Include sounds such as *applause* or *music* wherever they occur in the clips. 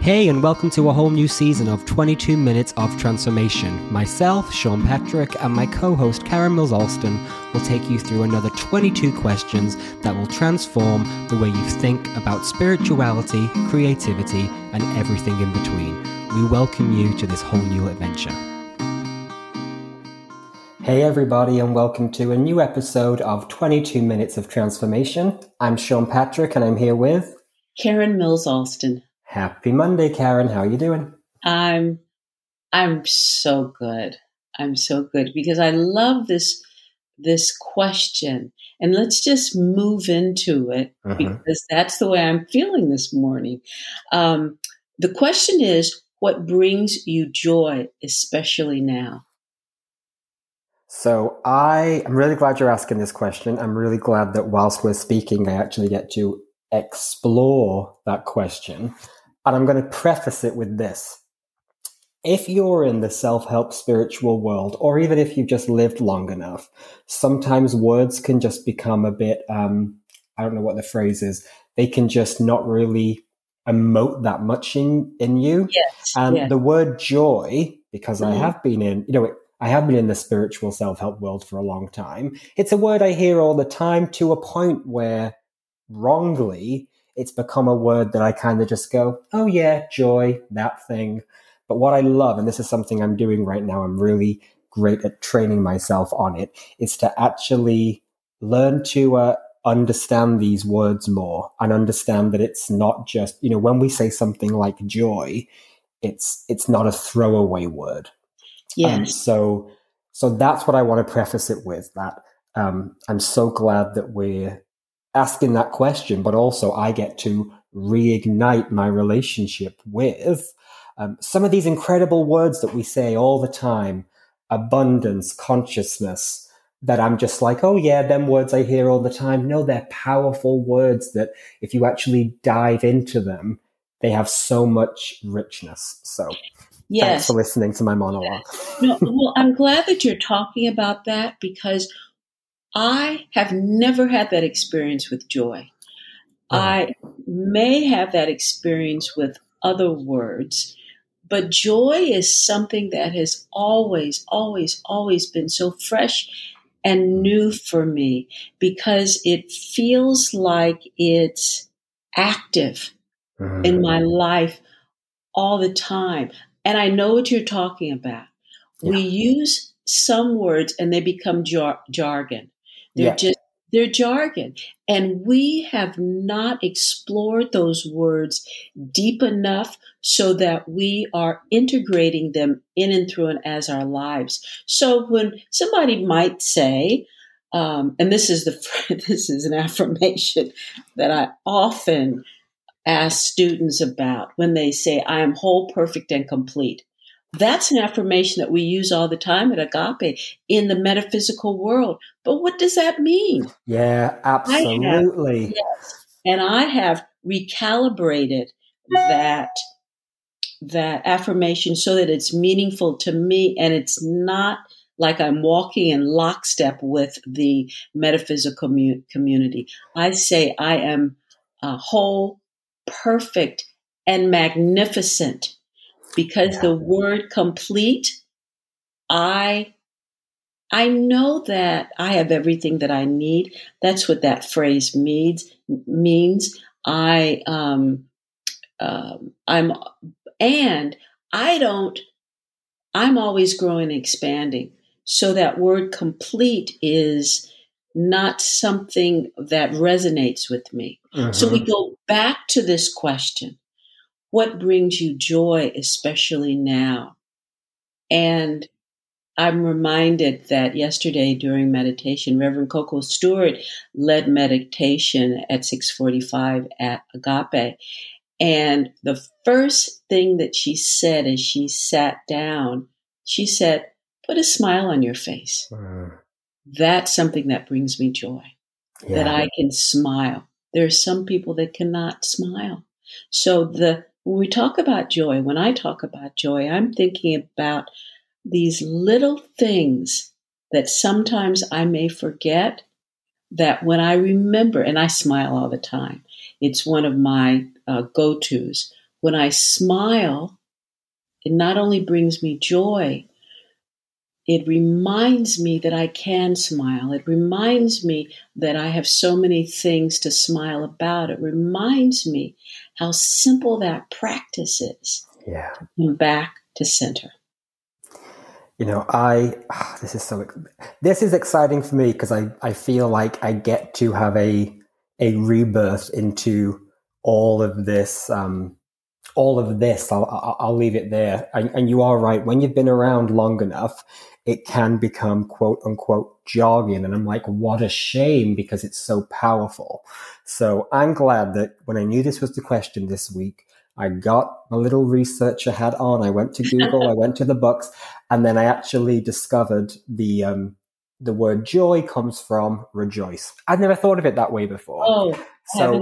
Hey, and welcome to a whole new season of 22 Minutes of Transformation. Myself, Sean Patrick, and my co host, Karen Mills Alston, will take you through another 22 questions that will transform the way you think about spirituality, creativity, and everything in between. We welcome you to this whole new adventure. Hey, everybody, and welcome to a new episode of 22 Minutes of Transformation. I'm Sean Patrick, and I'm here with Karen Mills Alston. Happy Monday, Karen. How are you doing? I'm I'm so good. I'm so good because I love this this question. And let's just move into it mm-hmm. because that's the way I'm feeling this morning. Um, the question is what brings you joy, especially now? So I am really glad you're asking this question. I'm really glad that whilst we're speaking, I actually get to explore that question. And I'm going to preface it with this. If you're in the self help spiritual world, or even if you've just lived long enough, sometimes words can just become a bit, um, I don't know what the phrase is, they can just not really emote that much in, in you. Yes, and yes. the word joy, because mm-hmm. I have been in, you know, I have been in the spiritual self help world for a long time. It's a word I hear all the time to a point where wrongly it's become a word that I kind of just go, oh yeah, joy, that thing. But what I love, and this is something I'm doing right now, I'm really great at training myself on it, is to actually learn to uh, understand these words more and understand that it's not just, you know, when we say something like joy, it's it's not a throwaway word. Um, so so that's what I want to preface it with. That um, I'm so glad that we're asking that question, but also I get to reignite my relationship with um, some of these incredible words that we say all the time abundance, consciousness, that I'm just like, oh yeah, them words I hear all the time. No, they're powerful words that if you actually dive into them, they have so much richness. So yes. thanks for listening to my monologue. no, well, I'm glad that you're talking about that because I have never had that experience with joy. Oh. I may have that experience with other words, but joy is something that has always, always, always been so fresh and new for me because it feels like it's active mm-hmm. in my life all the time. And I know what you're talking about. Yeah. We use some words and they become jar- jargon. They're yeah. just they're jargon. And we have not explored those words deep enough so that we are integrating them in and through and as our lives. So when somebody might say, um, and this is the *laughs* this is an affirmation that I often ask students about when they say, "I am whole, perfect, and complete." That's an affirmation that we use all the time at Agape in the metaphysical world. But what does that mean? Yeah, absolutely. Have, yes, and I have recalibrated that that affirmation so that it's meaningful to me and it's not like I'm walking in lockstep with the metaphysical community. I say I am uh, whole, perfect, and magnificent because yeah. the word complete, I I know that I have everything that I need. That's what that phrase means. Means I um, um, I'm and I don't. I'm always growing and expanding. So that word complete is not something that resonates with me. Mm-hmm. So we mm-hmm. go back to this question what brings you joy, especially now? And I'm reminded that yesterday during meditation, Reverend Coco Stewart led meditation at 645 at Agape. And the first thing that she said as she sat down, she said, put a smile on your face. Mm. That's something that brings me joy, yeah. that I can smile. There are some people that cannot smile. So the when we talk about joy, when I talk about joy, I'm thinking about these little things that sometimes I may forget that when I remember, and I smile all the time, it's one of my uh, go tos. when I smile, it not only brings me joy, it reminds me that I can smile. It reminds me that I have so many things to smile about. It reminds me how simple that practice is. Yeah. Back to center. You know, I oh, *sighs* this is so this is exciting for me because I I feel like I get to have a a rebirth into all of this um all of this I'll I'll leave it there and, and you are right when you've been around long enough it can become quote unquote jogging. And I'm like, what a shame because it's so powerful. So I'm glad that when I knew this was the question this week, I got my little researcher hat on. I went to Google, I went to the books, and then I actually discovered the um, the word joy comes from rejoice. I'd never thought of it that way before. Oh, so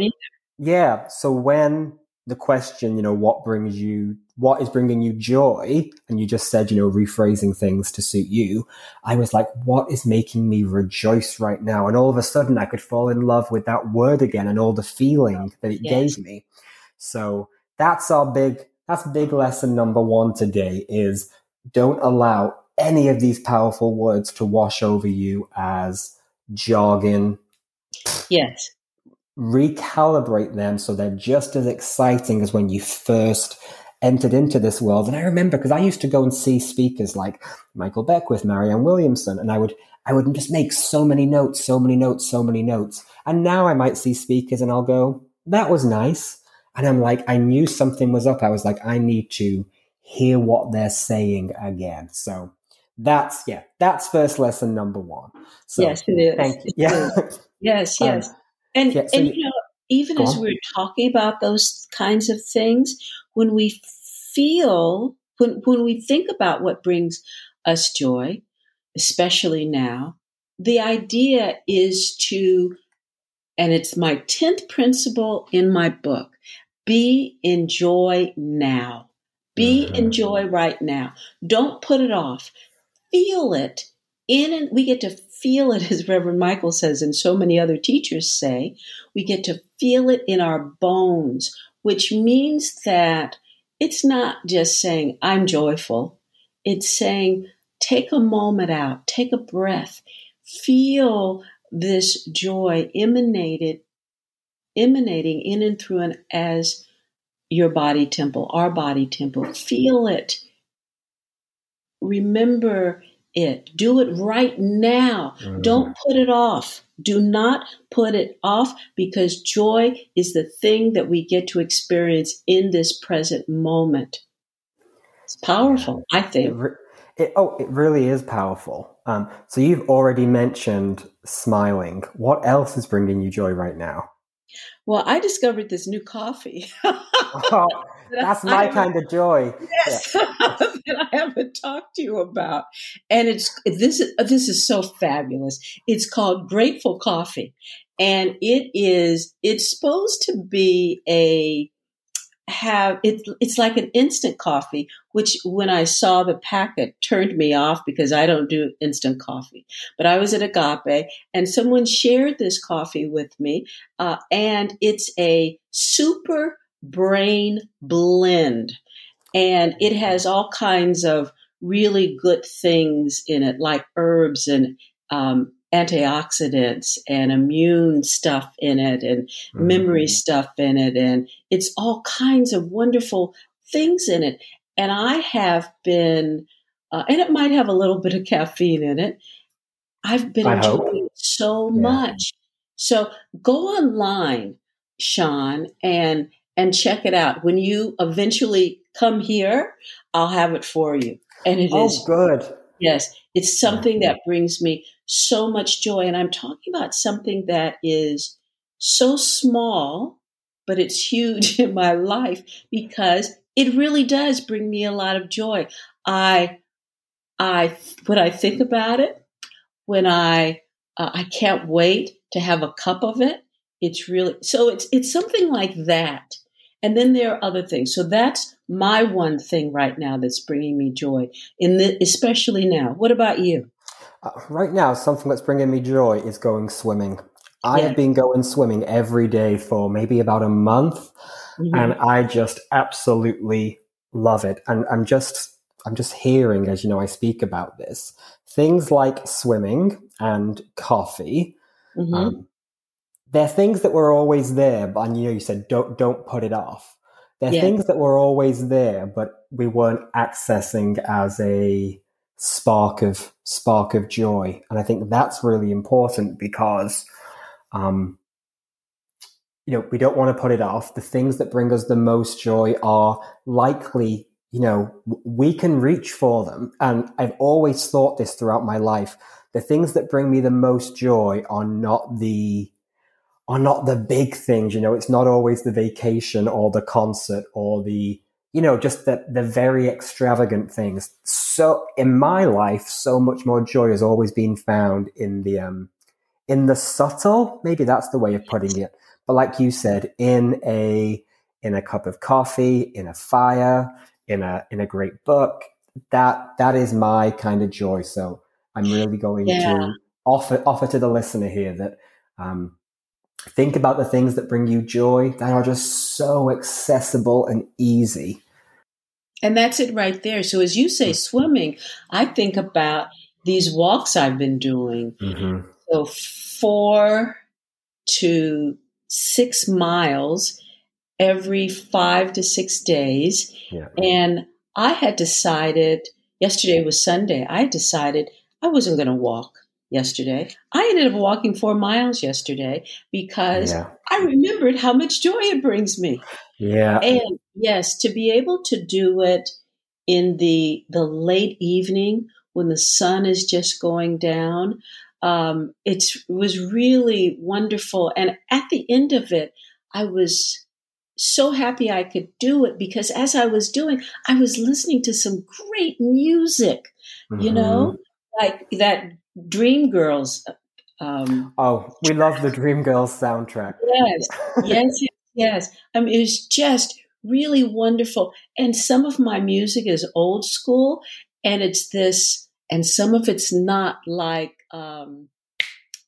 yeah. So when the question, you know, what brings you, what is bringing you joy? And you just said, you know, rephrasing things to suit you. I was like, what is making me rejoice right now? And all of a sudden I could fall in love with that word again and all the feeling oh, that it gave me. So that's our big, that's big lesson number one today is don't allow any of these powerful words to wash over you as jargon. Yes recalibrate them so they're just as exciting as when you first entered into this world. And I remember because I used to go and see speakers like Michael Beckwith, Marianne Williamson, and I would I would just make so many notes, so many notes, so many notes. And now I might see speakers and I'll go, that was nice. And I'm like, I knew something was up. I was like, I need to hear what they're saying again. So that's yeah, that's first lesson number one. So yes, it is. Thank you. *laughs* Yeah. Yes, yes. Um, and, yeah, so and you know, even as we're talking about those kinds of things, when we feel, when, when we think about what brings us joy, especially now, the idea is to, and it's my 10th principle in my book be in joy now. Be mm-hmm. in joy right now. Don't put it off. Feel it in and we get to feel it as reverend michael says and so many other teachers say we get to feel it in our bones which means that it's not just saying i'm joyful. It's saying take a moment out take a breath feel this joy emanated emanating in and through and as your body temple our body temple. Feel it. Remember it. Do it right now. Mm-hmm. Don't put it off. Do not put it off because joy is the thing that we get to experience in this present moment. It's powerful, I think. It re- it, oh, it really is powerful. Um, so you've already mentioned smiling. What else is bringing you joy right now? Well, I discovered this new coffee. *laughs* *laughs* oh, that's my kind of joy. Yes, yeah. *laughs* that I haven't talked to you about, and it's this is this is so fabulous. It's called Grateful Coffee, and it is it's supposed to be a have it it's like an instant coffee which when i saw the packet turned me off because i don't do instant coffee but i was at agape and someone shared this coffee with me uh, and it's a super brain blend and it has all kinds of really good things in it like herbs and um, antioxidants and immune stuff in it and mm-hmm. memory stuff in it. And it's all kinds of wonderful things in it. And I have been, uh, and it might have a little bit of caffeine in it. I've been I enjoying hope. it so yeah. much. So go online, Sean, and and check it out. When you eventually come here, I'll have it for you. And it oh, is good. Yes, it's something that brings me so much joy. And I'm talking about something that is so small, but it's huge *laughs* in my life because it really does bring me a lot of joy. I, I, when I think about it, when I, uh, I can't wait to have a cup of it. It's really, so it's, it's something like that. And then there are other things. So that's my one thing right now that's bringing me joy, in the, especially now. What about you? Uh, right now, something that's bringing me joy is going swimming. I have been going swimming every day for maybe about a month, mm-hmm. and I just absolutely love it. And I'm just I'm just hearing as you know I speak about this things like swimming and coffee. Mm-hmm. Um, they're things that were always there, but you know you said don't don't put it off. They're yeah. things that were always there, but we weren't accessing as a spark of spark of joy, and I think that's really important because, um, you know, we don't want to put it off. The things that bring us the most joy are likely, you know, we can reach for them, and I've always thought this throughout my life. The things that bring me the most joy are not the are not the big things. You know, it's not always the vacation or the concert or the, you know, just the, the very extravagant things. So in my life, so much more joy has always been found in the, um, in the subtle, maybe that's the way of putting it. But like you said, in a, in a cup of coffee, in a fire, in a, in a great book, that, that is my kind of joy. So I'm really going yeah. to offer, offer to the listener here that, um, think about the things that bring you joy that are just so accessible and easy. And that's it right there. So, as you say, swimming, I think about these walks I've been doing. Mm-hmm. So, four to six miles every five to six days. Yeah. And I had decided, yesterday was Sunday, I decided I wasn't going to walk yesterday. I ended up walking four miles yesterday because yeah. I remembered how much joy it brings me. Yeah. And yes, to be able to do it in the the late evening when the sun is just going down, um, it was really wonderful. And at the end of it, I was so happy I could do it because as I was doing, I was listening to some great music, mm-hmm. you know, like that Dreamgirls. Um, oh, we love the Dreamgirls soundtrack. Yes, yes, yes, yes. I mean, it was just really wonderful. And some of my music is old school, and it's this, and some of it's not like um,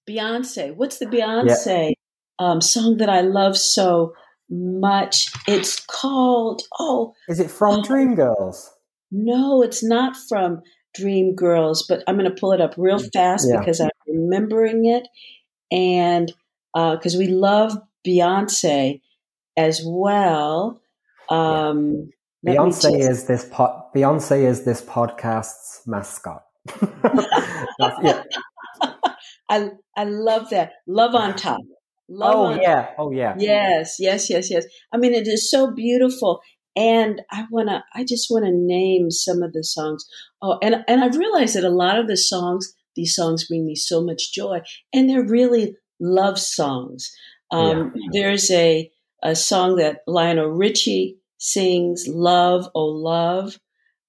Beyonce. What's the Beyonce yeah. um, song that I love so much? It's called Oh. Is it from oh, Dreamgirls? No, it's not from Dream Girls, but I'm going to pull it up real mm, fast yeah. because I'm remembering it. And because uh, we love Beyonce as well. Um, yeah. Beyonce just... is this po- Beyonce is this podcast's mascot. *laughs* yeah. *laughs* I I love that. Love on top. Love oh on yeah. Oh yeah. Yes, yes, yes, yes. I mean, it is so beautiful. And I wanna, I just want to name some of the songs. Oh, and and I've realized that a lot of the songs, these songs bring me so much joy, and they're really love songs. Um, yeah. There's a a song that Lionel Richie sings, "Love, Oh Love,"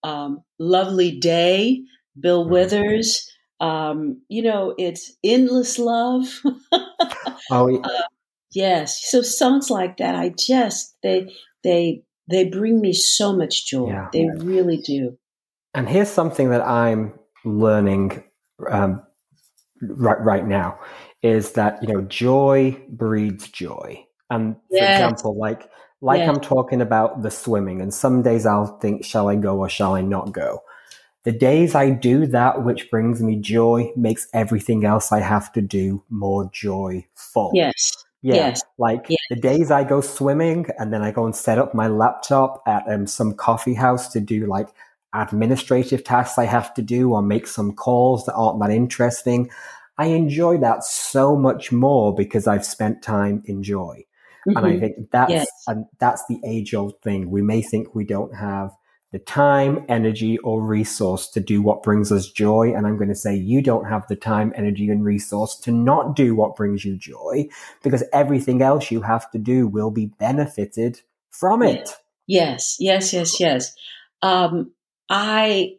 um, "Lovely Day," Bill mm-hmm. Withers. Um, you know, it's endless love. oh, *laughs* yeah. uh, yes. So songs like that, I just they they they bring me so much joy. Yeah. They really do. And here's something that I'm learning um, right right now is that you know joy breeds joy. And for yes. example, like like yes. I'm talking about the swimming, and some days I'll think, shall I go or shall I not go? The days I do that which brings me joy makes everything else I have to do more joyful. Yes. Yeah, yes. like yes. the days I go swimming and then I go and set up my laptop at um, some coffee house to do like administrative tasks I have to do or make some calls that aren't that interesting. I enjoy that so much more because I've spent time in joy. Mm-hmm. And I mm-hmm. think that's yes. and that's the age old thing. We may think we don't have the time, energy, or resource to do what brings us joy. And I'm going to say you don't have the time, energy, and resource to not do what brings you joy because everything else you have to do will be benefited from it. Yes, yes, yes, yes. Um, I,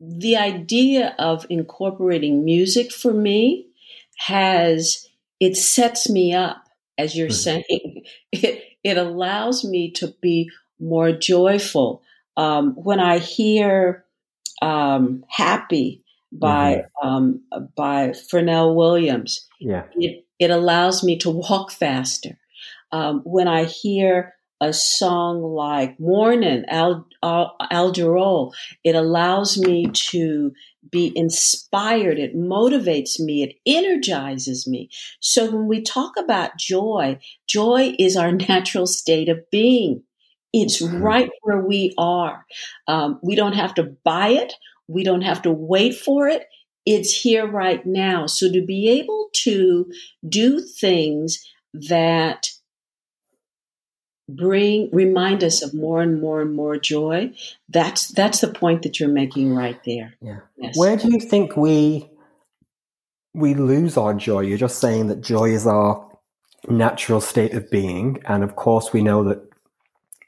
the idea of incorporating music for me has, it sets me up, as you're mm-hmm. saying. *laughs* It, it allows me to be more joyful. Um, when I hear um, "Happy" by mm-hmm. um, by Pharrell Williams, yeah, it it allows me to walk faster. Um, when I hear a song like Morning, Al, Al, Al Jarreau, it allows me to be inspired. It motivates me. It energizes me. So when we talk about joy, joy is our *laughs* natural state of being. It's mm-hmm. right where we are. Um, we don't have to buy it. We don't have to wait for it. It's here right now. So to be able to do things that bring remind us of more and more and more joy that's that's the point that you're making right there yeah yes. where do you think we we lose our joy you're just saying that joy is our natural state of being and of course we know that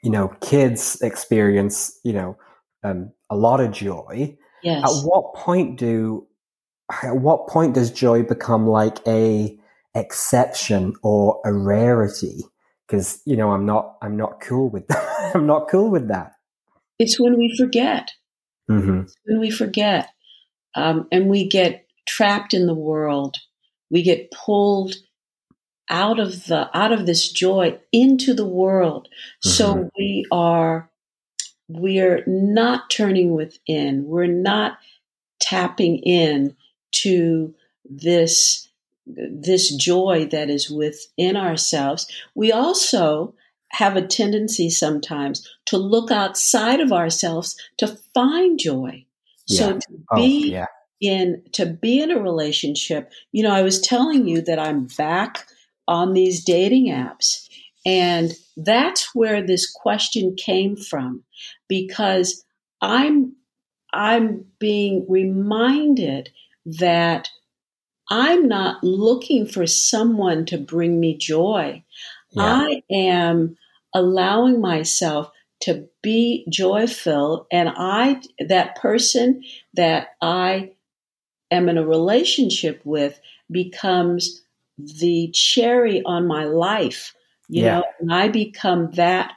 you know kids experience you know um, a lot of joy yes. at what point do at what point does joy become like a exception or a rarity because you know I'm not I'm not cool with that. *laughs* I'm not cool with that. It's when we forget. Mm-hmm. when we forget, um, and we get trapped in the world. We get pulled out of the out of this joy into the world. Mm-hmm. So we are we're not turning within. We're not tapping in to this this joy that is within ourselves, we also have a tendency sometimes to look outside of ourselves to find joy. Yeah. So to oh, be yeah. in to be in a relationship, you know, I was telling you that I'm back on these dating apps and that's where this question came from because I'm I'm being reminded that I'm not looking for someone to bring me joy. Yeah. I am allowing myself to be joyful and I that person that I am in a relationship with becomes the cherry on my life you yeah. know and I become that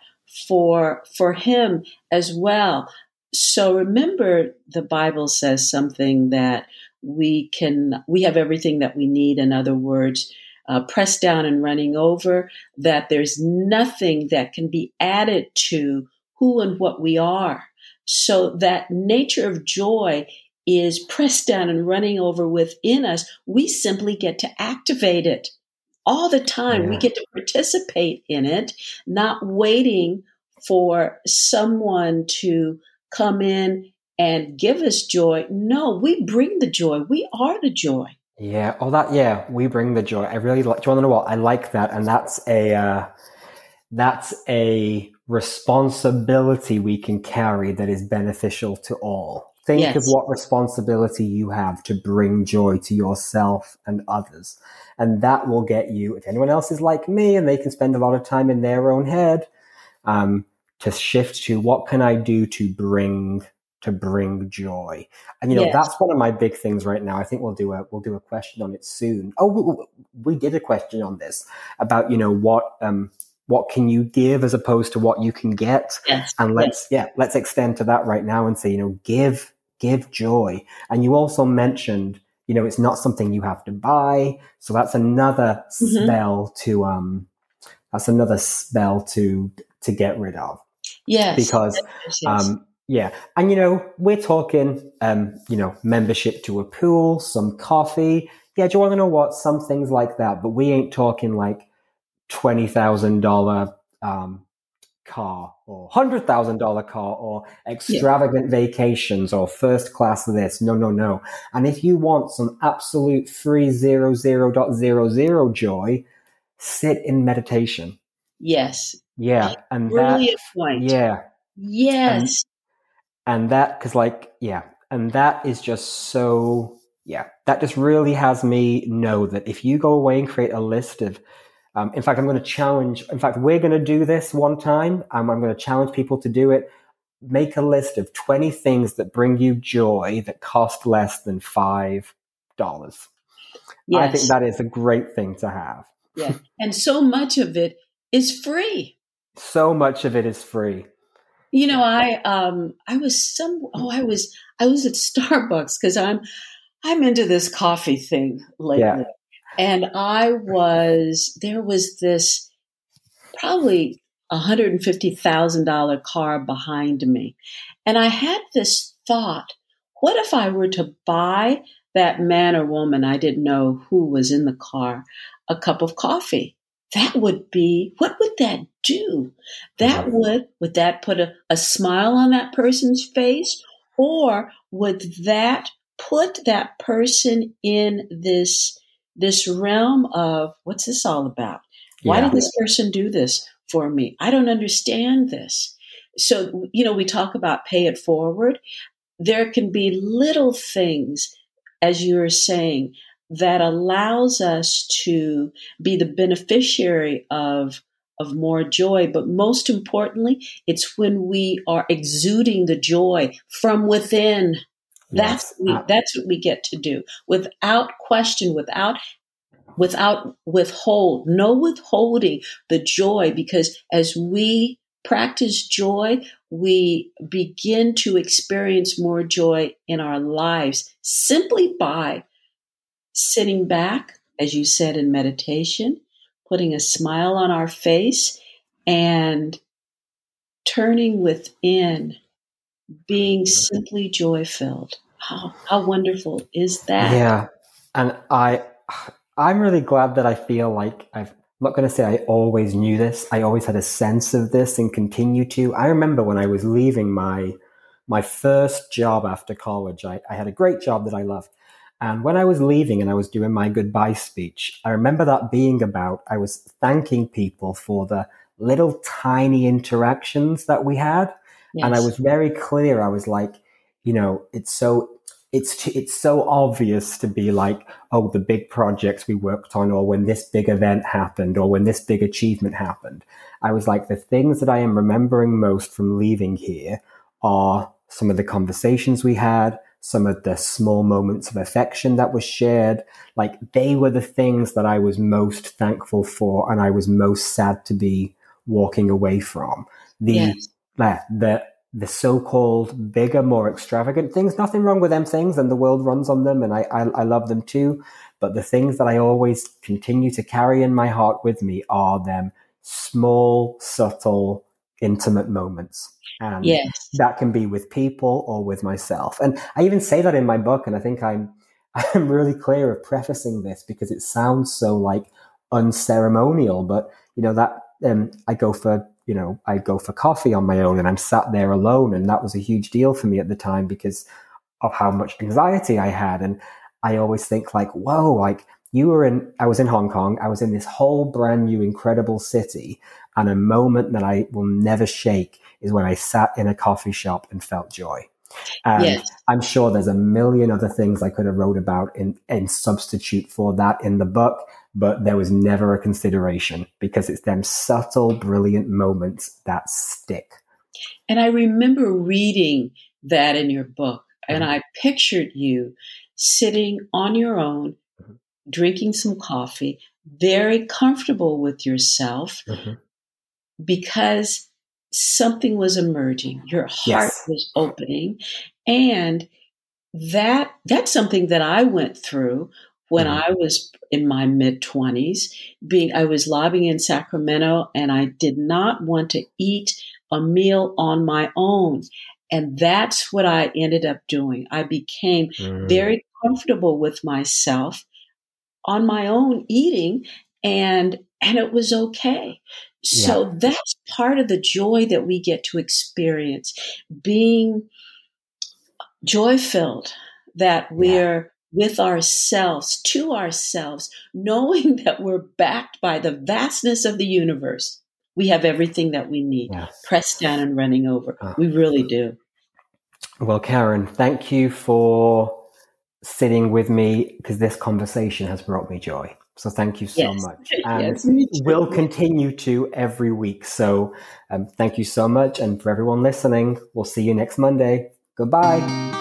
for for him as well so remember the bible says something that we can we have everything that we need in other words uh, pressed down and running over that there's nothing that can be added to who and what we are so that nature of joy is pressed down and running over within us we simply get to activate it all the time yeah. we get to participate in it not waiting for someone to come in and give us joy. No, we bring the joy. We are the joy. Yeah. Oh, that. Yeah, we bring the joy. I really like. Do you want to know what? I like that, and that's a uh, that's a responsibility we can carry that is beneficial to all. Think yes. of what responsibility you have to bring joy to yourself and others. And that will get you, if anyone else is like me and they can spend a lot of time in their own head, um, to shift to what can I do to bring to bring joy. And you know, yes. that's one of my big things right now. I think we'll do a we'll do a question on it soon. Oh, we, we did a question on this about you know what um what can you give as opposed to what you can get. Yes. And let's yes. yeah, let's extend to that right now and say, you know, give give joy. And you also mentioned, you know, it's not something you have to buy. So that's another mm-hmm. spell to um that's another spell to to get rid of. Yes. Because yes. um yeah. And, you know, we're talking, um, you know, membership to a pool, some coffee. Yeah. Do you want to know what? Some things like that. But we ain't talking like $20,000, um, car or $100,000 car or extravagant yeah. vacations or first class this. No, no, no. And if you want some absolute free zero zero dot zero zero joy, sit in meditation. Yes. Yeah. And Brilliant that, point. Yeah. Yes and that because like yeah and that is just so yeah that just really has me know that if you go away and create a list of um, in fact i'm going to challenge in fact we're going to do this one time um, i'm going to challenge people to do it make a list of 20 things that bring you joy that cost less than five dollars yes. i think that is a great thing to have yeah and so much of it is free so much of it is free you know, I um I was some oh I was I was at *laughs* Starbucks because I'm I'm into this coffee thing lately. Yeah. And I was, there was this probably $150,000 car behind me. And I had this thought what if I were to buy that man or woman, I didn't know who was in the car, a cup of coffee? That would be, what would that do? That mm-hmm. would, would that put a, a smile on that person's face? Or would that put that person in this this realm of what's this all about? Why yeah. did this person do this for me? I don't understand this. So, you know, we talk about pay it forward. There can be little things, as you were saying, that allows us to be the beneficiary of of more joy but most importantly it's when we are exuding the joy from within that's yes. we, that's what we get to do without question, without without withhold, no withholding the joy because as we practice joy, we begin to experience more joy in our lives simply by sitting back, as you said in meditation, putting a smile on our face and turning within being simply joy filled. How how wonderful is that? Yeah, and I I'm really glad that I feel like I've. I'm not going to say I always knew this. I always had a sense of this and continue to. I remember when I was leaving my my first job after college. I, I had a great job that I loved. And when I was leaving and I was doing my goodbye speech, I remember that being about I was thanking people for the little tiny interactions that we had. Yes. And I was very clear. I was like, you know, it's so it's it's so obvious to be like, oh, the big projects we worked on, or when this big event happened, or when this big achievement happened. I was like, the things that I am remembering most from leaving here are some of the conversations we had, some of the small moments of affection that was shared. Like they were the things that I was most thankful for, and I was most sad to be walking away from. The yes. The the so-called bigger, more extravagant things. Nothing wrong with them things, and the world runs on them, and I, I, I love them too. But the things that I always continue to carry in my heart with me are them small, subtle, intimate moments. And yes. that can be with people or with myself. And I even say that in my book, and I think I'm *laughs* I'm really clear of prefacing this because it sounds so like unceremonial, but you know that um, I go for you know, I go for coffee on my own and I'm sat there alone. And that was a huge deal for me at the time because of how much anxiety I had. And I always think like, whoa, like you were in, I was in Hong Kong. I was in this whole brand new, incredible city. And a moment that I will never shake is when I sat in a coffee shop and felt joy. And yes. I'm sure there's a million other things I could have wrote about in, in substitute for that in the book but there was never a consideration because it's them subtle, brilliant moments that stick. And I remember reading that in your book, and mm-hmm. I pictured you sitting on your own, mm-hmm. drinking some coffee, very comfortable with yourself mm-hmm. because something was emerging. Your heart yes. was opening. And that that's something that I went through when mm-hmm. I was in my mid 20s, being I was lobbying in Sacramento and I did not want to eat a meal on my own. And that's what I ended up doing. I became mm. very comfortable with myself on my own eating and and it was okay. So yeah. that's part of the joy that we get to experience being joy filled that we're with ourselves, to ourselves, knowing *laughs* that we're backed by the vastness of the universe. We have everything that we need, pressed down and running over. Oh. We really do. Well, Karen, thank you for sitting with me because this conversation has brought me joy. So thank you so yes. much. *laughs* And yes, we'll continue to every week. So um, thank you so much. And for everyone listening, we'll see you next Monday. Goodbye.